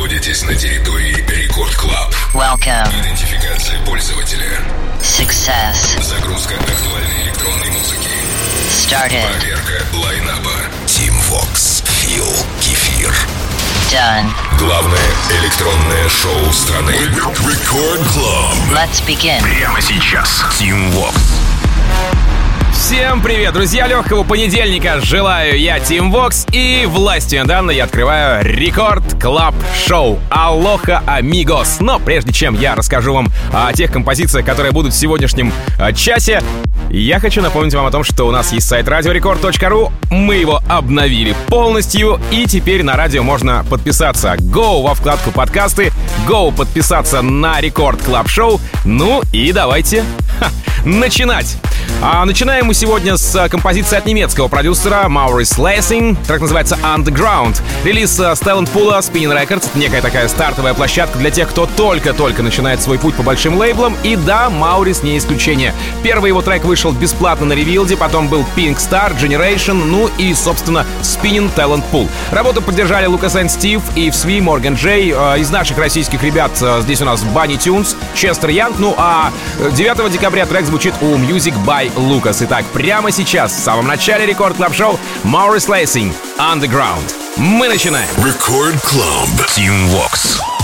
находитесь на территории Record Club. Welcome. Идентификация пользователя. Success. Загрузка актуальной электронной музыки. Started. Проверка лайнапа. Tim Vox. Фил. Кефир. Done. Главное электронное шоу страны. Record Club. Let's begin. Прямо сейчас. Tim Vox. Всем привет, друзья! Легкого понедельника желаю я, Тим Вокс, и властью данной я открываю Record Club Шоу Aloha amigos. Но прежде чем я расскажу вам о тех композициях, которые будут в сегодняшнем э, часе, я хочу напомнить вам о том, что у нас есть сайт radiorecord.ru, мы его обновили полностью, и теперь на радио можно подписаться. go во вкладку подкасты, go подписаться на Record Club Шоу, ну и давайте ха, начинать! А начинаем мы сегодня с а, композиции от немецкого продюсера Maurice Lessing. Трек называется Underground. Релиз а, с Talent Pool Spinnin' Records. Это некая такая стартовая площадка для тех, кто только-только начинает свой путь по большим лейблам. И да, Maurice не исключение. Первый его трек вышел бесплатно на Revealed, потом был Pink Star, Generation, ну и, собственно, Spinnin' Talent Pool. Работу поддержали Лукас и Стив, и Сви, Морган Джей. Из наших российских ребят здесь у нас Банни Тюнс, Честер Янг. Ну а 9 декабря трек звучит у Music by Лукас. Итак, прямо сейчас, в самом начале Record Club Шоу, Maurice Lessing, Underground. Мы начинаем. Record Club. Tim Vox.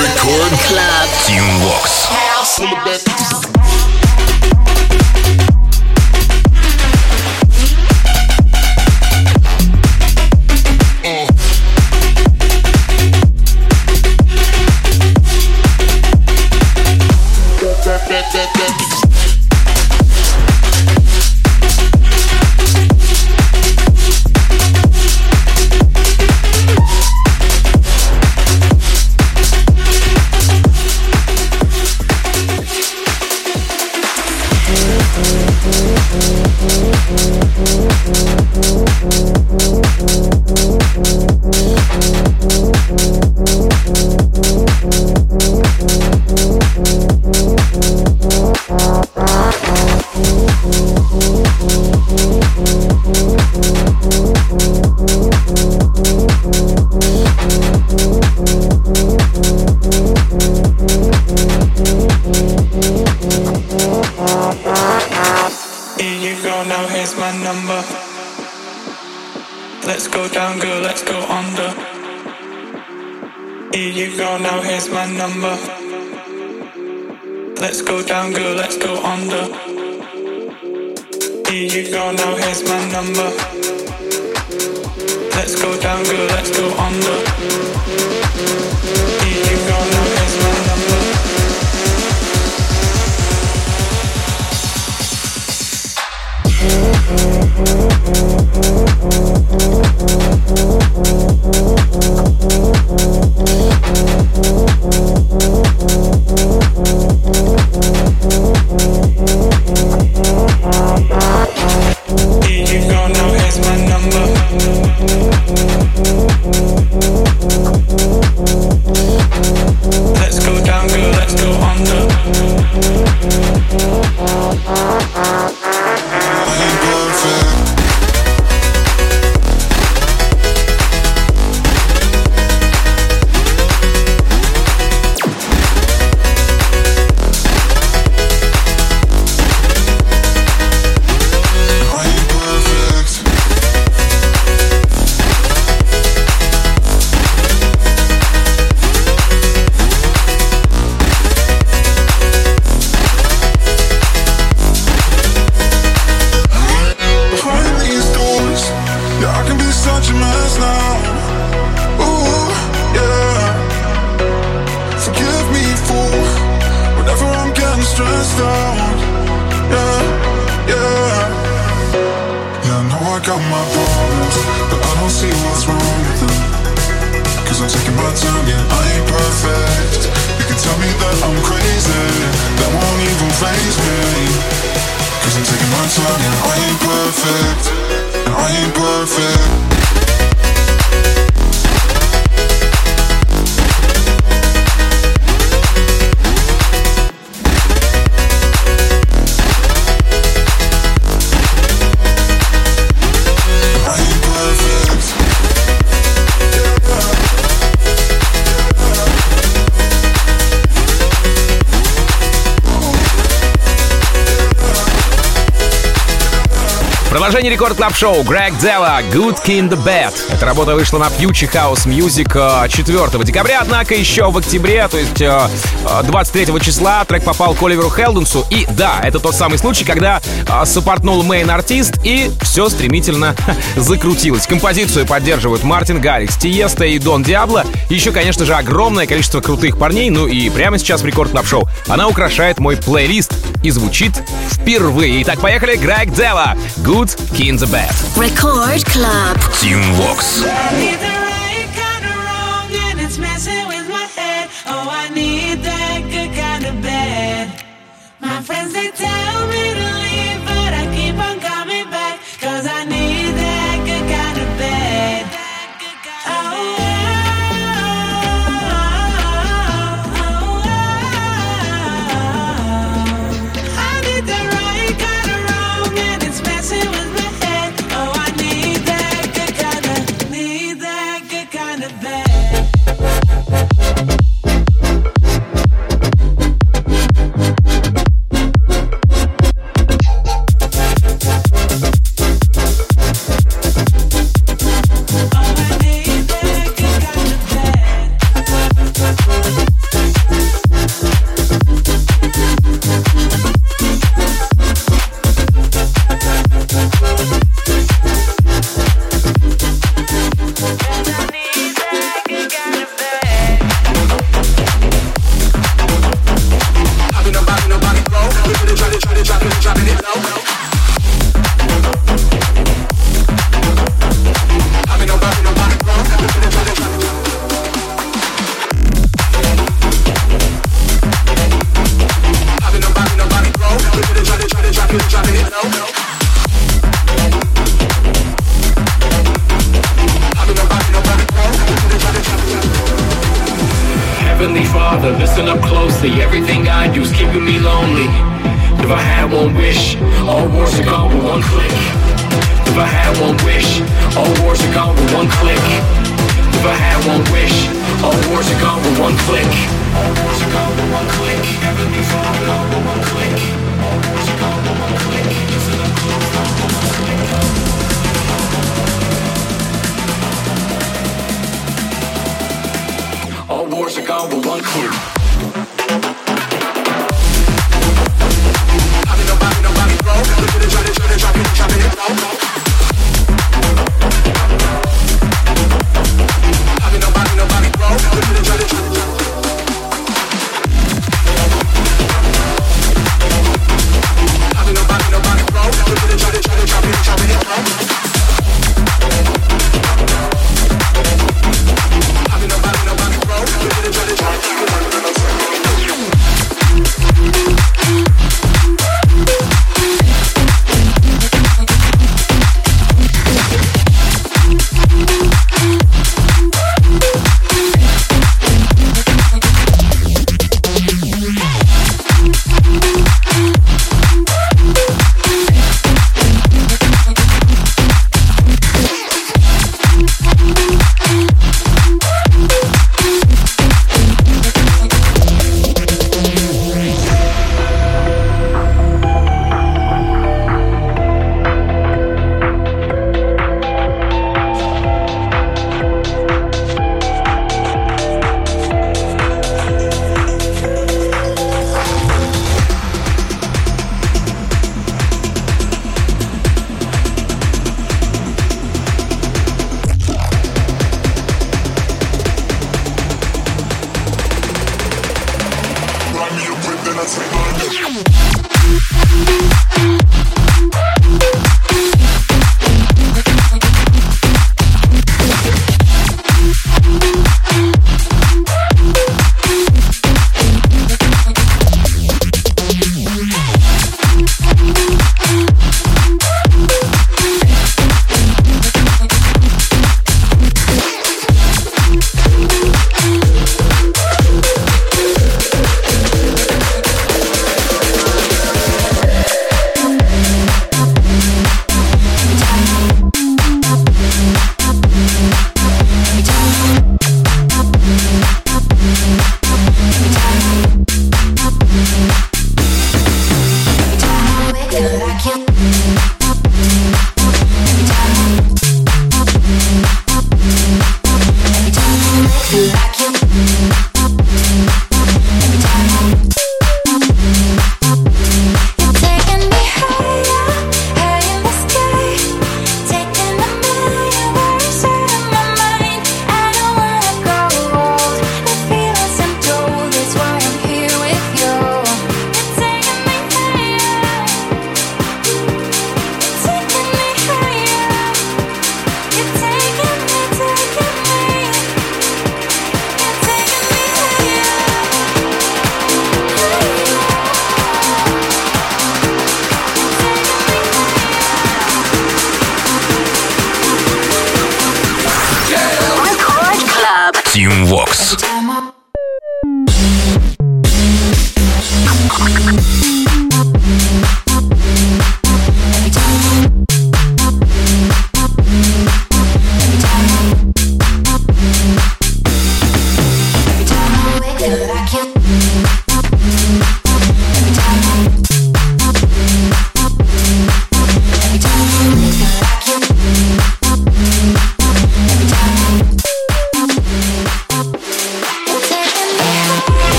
Record Club Tune Walks. House. Mm-hmm. Продолжение Record Club шоу Greg Dela Good Kind of Bad. Эта работа вышла на Future House Music 4 э, декабря, однако еще в октябре, то есть 23 э, числа, трек попал к Оливеру Хелденсу. И да, это тот самый случай, когда э, саппортнул main-artist, и все стремительно закрутилось. Композицию поддерживают Мартин Гаррикс, Тиесто и Дон Диабло. Еще, конечно же, огромное количество крутых парней. Ну и прямо сейчас в Record Club шоу она украшает мой плейлист и звучит впервые. Итак, поехали. Грег Дела Good King the Bad. Record Club. Team Vox. My friends they tell me to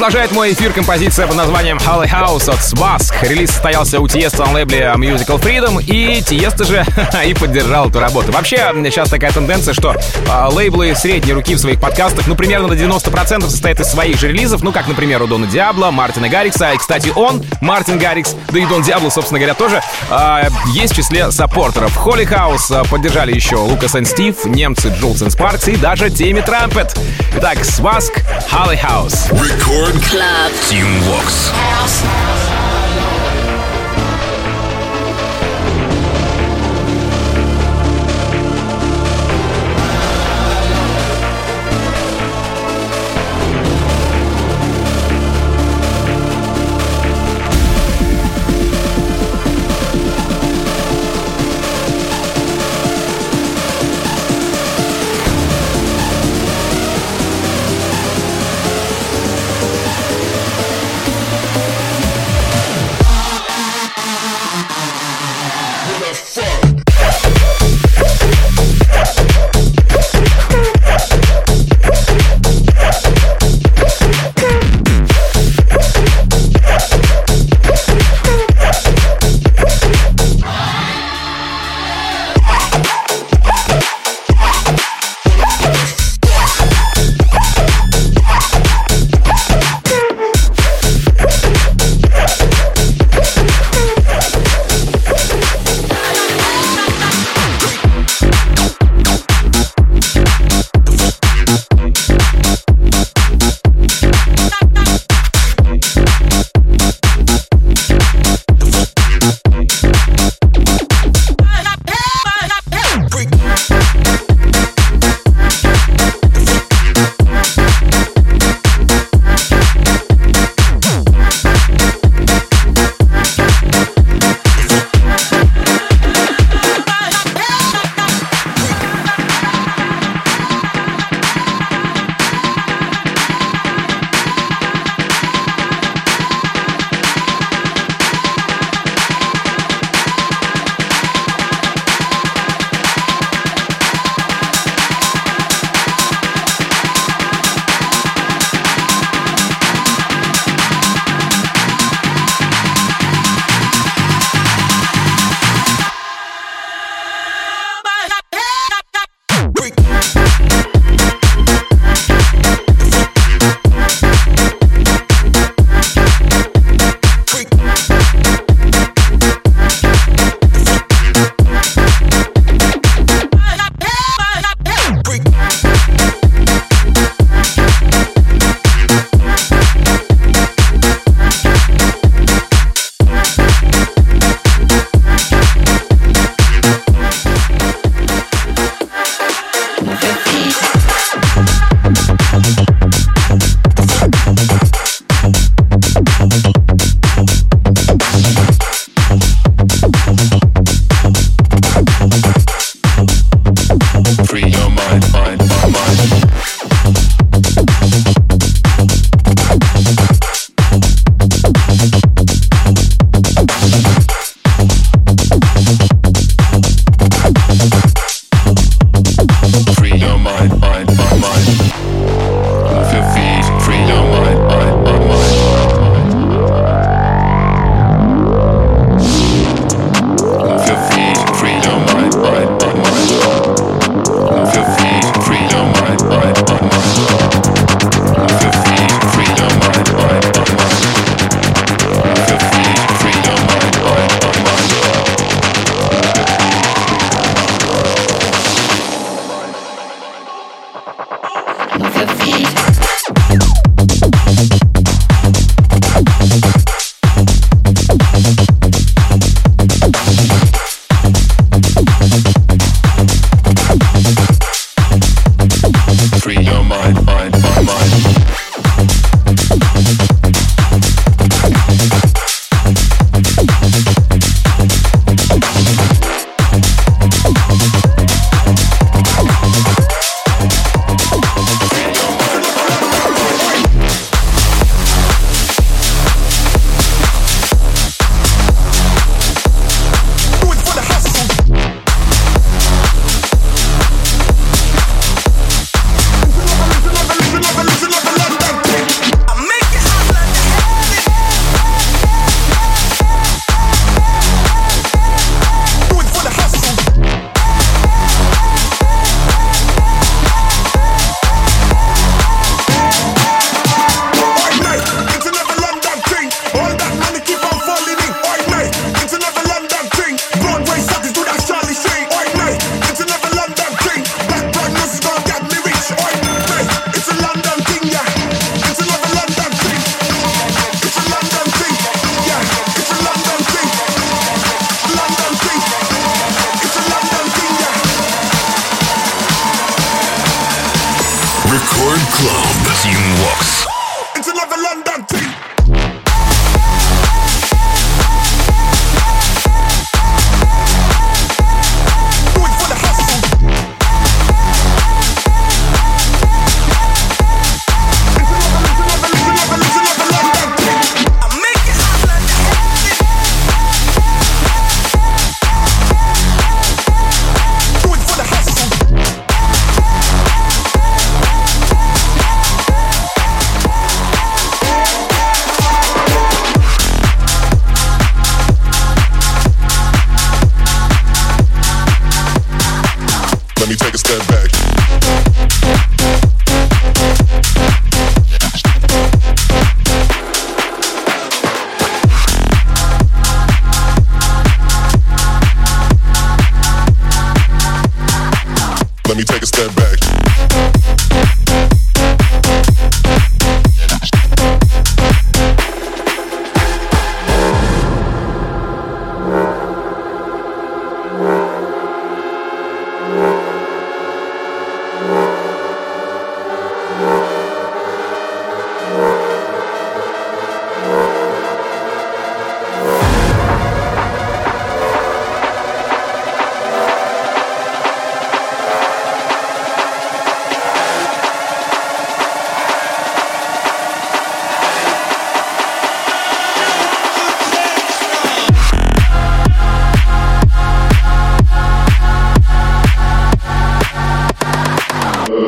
Продолжает мой эфир композиция под названием Holly House от Swask. Релиз состоялся у Тиеста на лейбле Musical Freedom, и Тиеста же и поддержал эту работу. Вообще, сейчас такая тенденция, что а, лейблы средней руки в своих подкастах, ну, примерно на 90% состоят из своих же релизов, ну, как, например, у Дона Диабло, Мартина Гаррикса, и, кстати, он, Мартин Гаррикс, да и Дон Диабло, собственно говоря, тоже а, есть в числе саппортеров. Холли Хаус поддержали еще Лукас и Стив, немцы Джулс и Спаркс и даже Тимми Трампет. Итак, Swask, Holly House. Record Club. Tune Walks. House.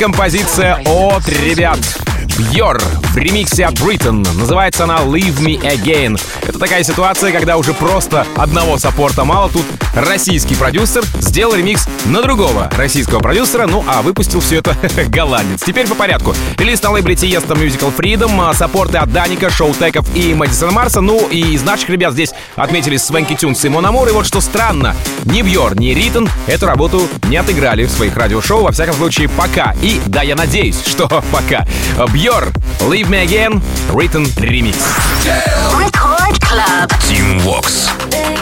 Композиция от ребят Бьор в ремиксе от Britain. Называется она Leave Me Again. Это такая ситуация, когда уже просто одного саппорта мало. Тут российский продюсер сделал ремикс на другого российского продюсера, ну а выпустил все это голландец. Теперь по порядку. Релиз на лейбле Тиеста Musical Freedom, а, саппорты от Даника, Шоу Теков и Мэдисона Марса. Ну и из наших ребят здесь отметились Свенки Тюнс и Мон Амур. И вот что странно, ни Бьор, ни Ритон эту работу не отыграли в своих радиошоу, во всяком случае, пока. И да, я надеюсь, что пока. Бьор, Leave Me Again, Written Remix. Club. Team Vox.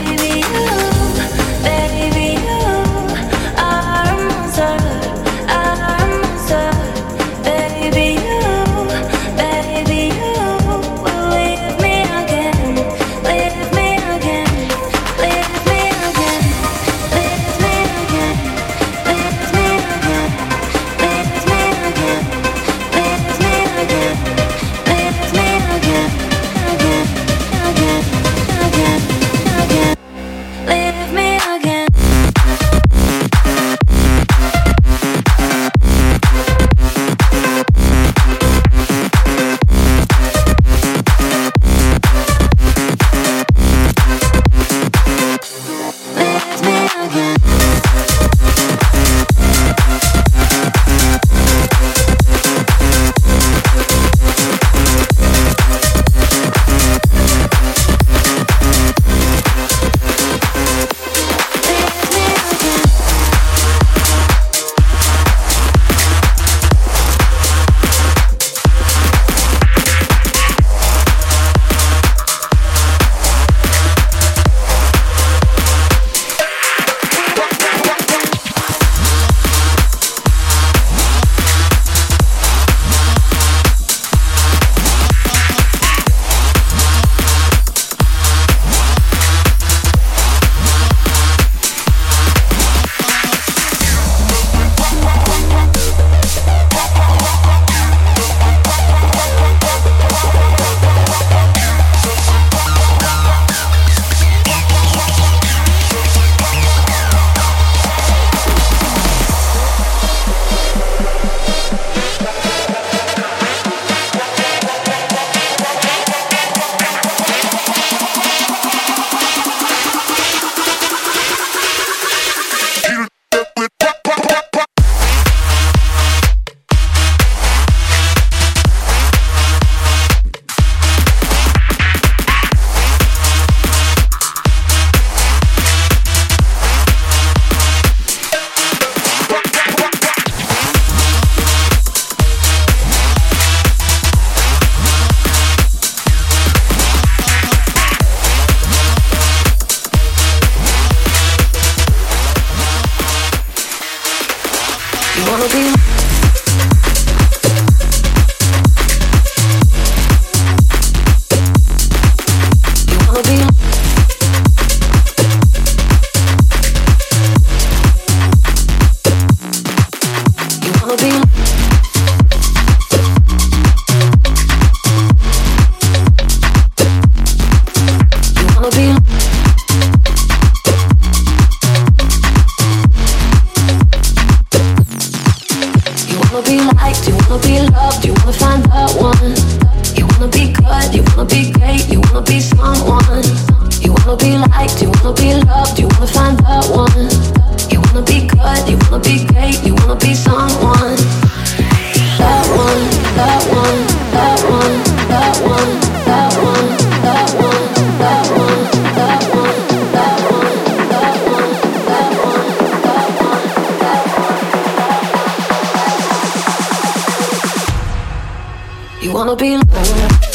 Wanna be You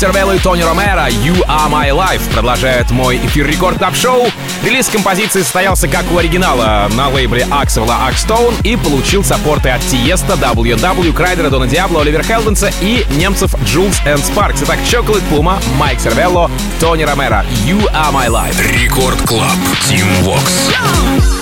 Сервелло и Тони Ромеро «You Are My Life» продолжают мой эфир Record Club Шоу. Релиз композиции состоялся как у оригинала на лейбле Axwell Axtone и получил саппорты от Тиесто, W&W, Крайдера, Дона Диабло, Оливер Хелденса и немцев Jewelz & Sparks. Итак, Chocolate Puma, Майк Сервелло, Тони Ромеро «You Are My Life». Record Club. Тим Вокс. Рекорд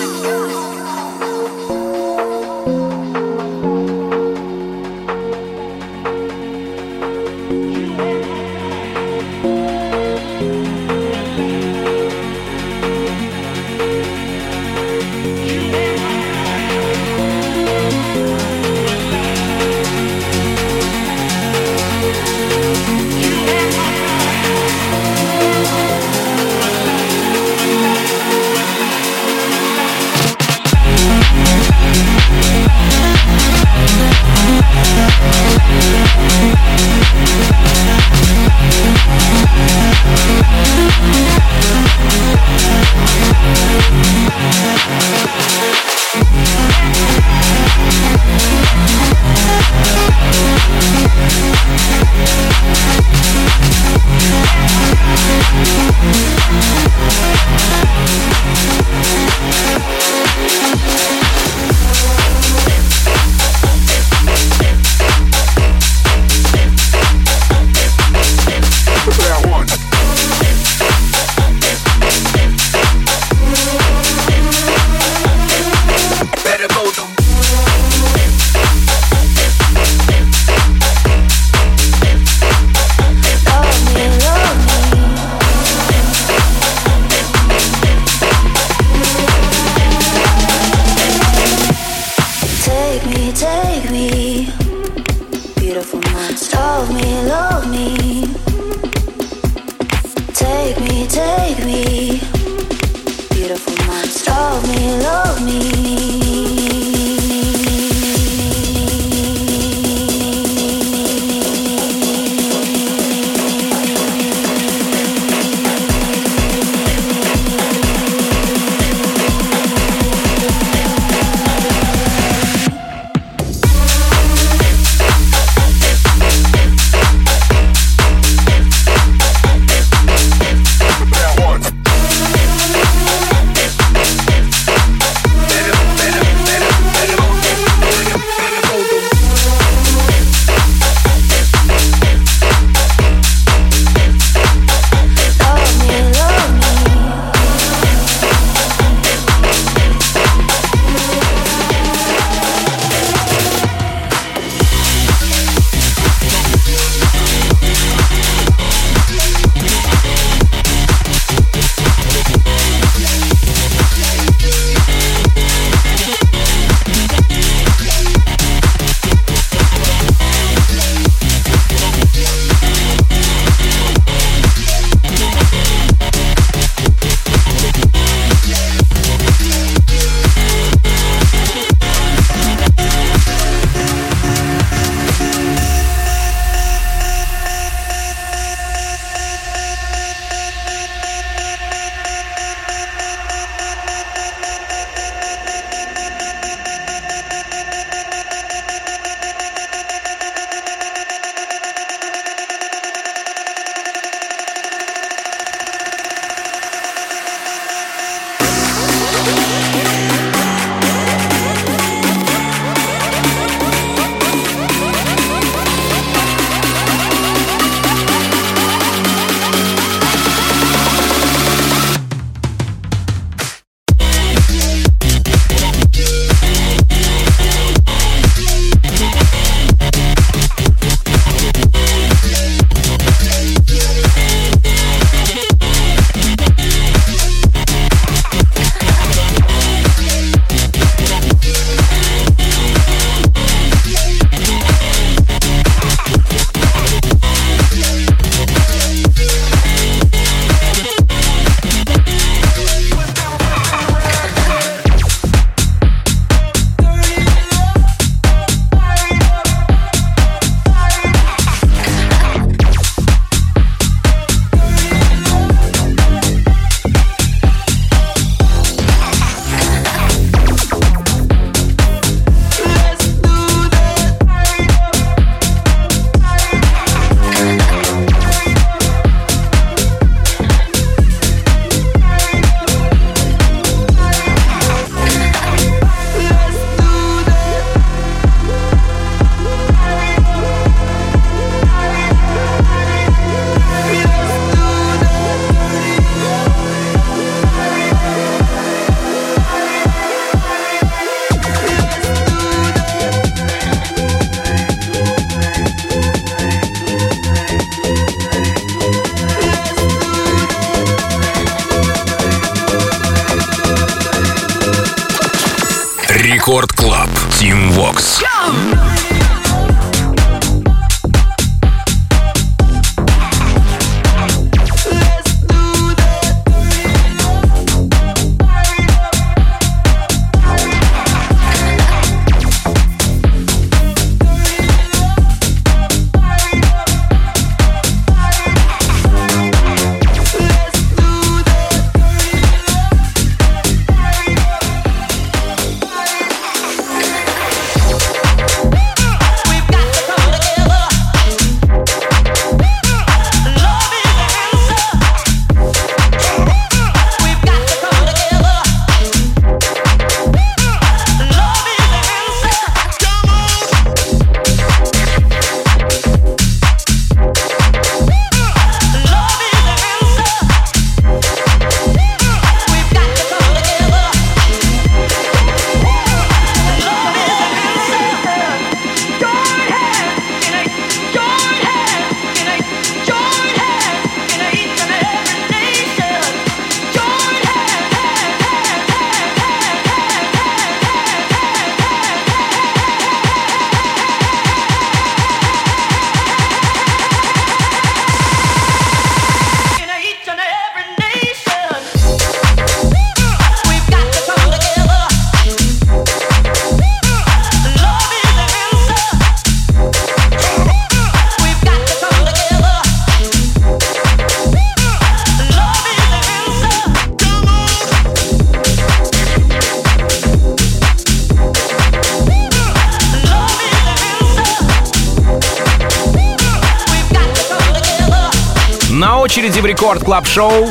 Record Club Шоу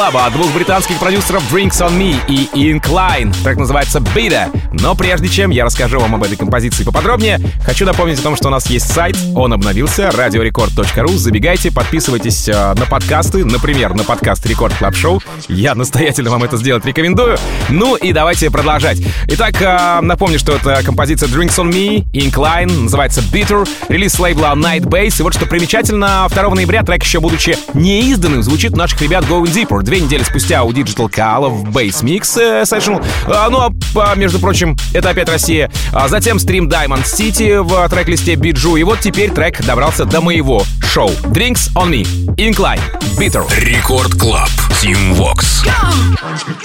коллаба от двух британских продюсеров Drinks on Me и Incline. Так называется Bitter. Но прежде чем я расскажу вам об этой композиции поподробнее, хочу напомнить о том, что у нас есть сайт, он обновился, radiorecord.ru. Забегайте, подписывайтесь э, на подкасты, например, на подкаст Record Club Шоу. Я настоятельно вам это сделать рекомендую. Ну и давайте продолжать. Итак, э, напомню, что это композиция Drinks on Me, Incline, называется Bitter, релиз лейбла Night Bass. И вот что примечательно, 2 ноября трек еще будучи неизданным, звучит у наших ребят Going Deeper. Две недели спустя у Digital Kala в Bass Mix э, Session. А, ну а, а, между прочим, это опять Россия. А затем стрим Diamond City в трек-листе Биджу. И вот теперь трек добрался до моего шоу. Drinks on Me, Incline, Bitter. Record Club. Тим Вокс. Transmit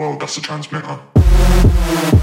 world, that's a transmitter.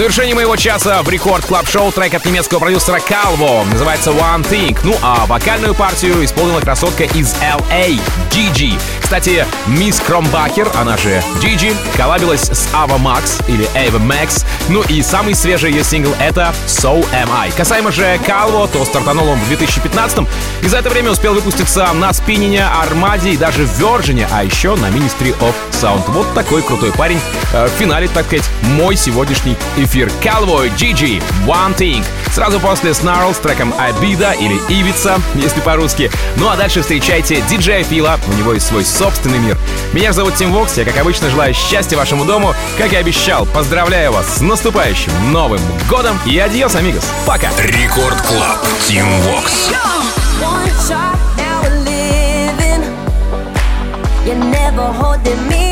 Завершении моего часа в рекорд клаб шоу трек от немецкого продюсера Calvo называется One Thing. Ну а вокальную партию исполнила красотка из LA Gigi. Кстати, мисс Кромбахер, она же Gigi, коллабилась с Ava Max или Ava Max. Ну и самый свежий ее сингл это So Am I. Касаемо же Calvo, то стартанул он в 2015 и за это время успел выпуститься на спиннине, Армаде и даже Virgin, а еще на Ministry of Sound. Вот такой крутой парень. Э, В финале, так сказать, мой сегодняшний эфир. Calvo Gigi, One Thing. Сразу после Snarl с треком «Обида» или «Ивица», если по-русски. Ну а дальше встречайте диджея Фила, у него есть свой собственный мир. Меня зовут Тим Вокс, я, как обычно, желаю счастья вашему дому. Как и обещал, поздравляю вас с наступающим Новым Годом и adiós, amigos. Пока! Record Club Тим Вокс. You're never holding me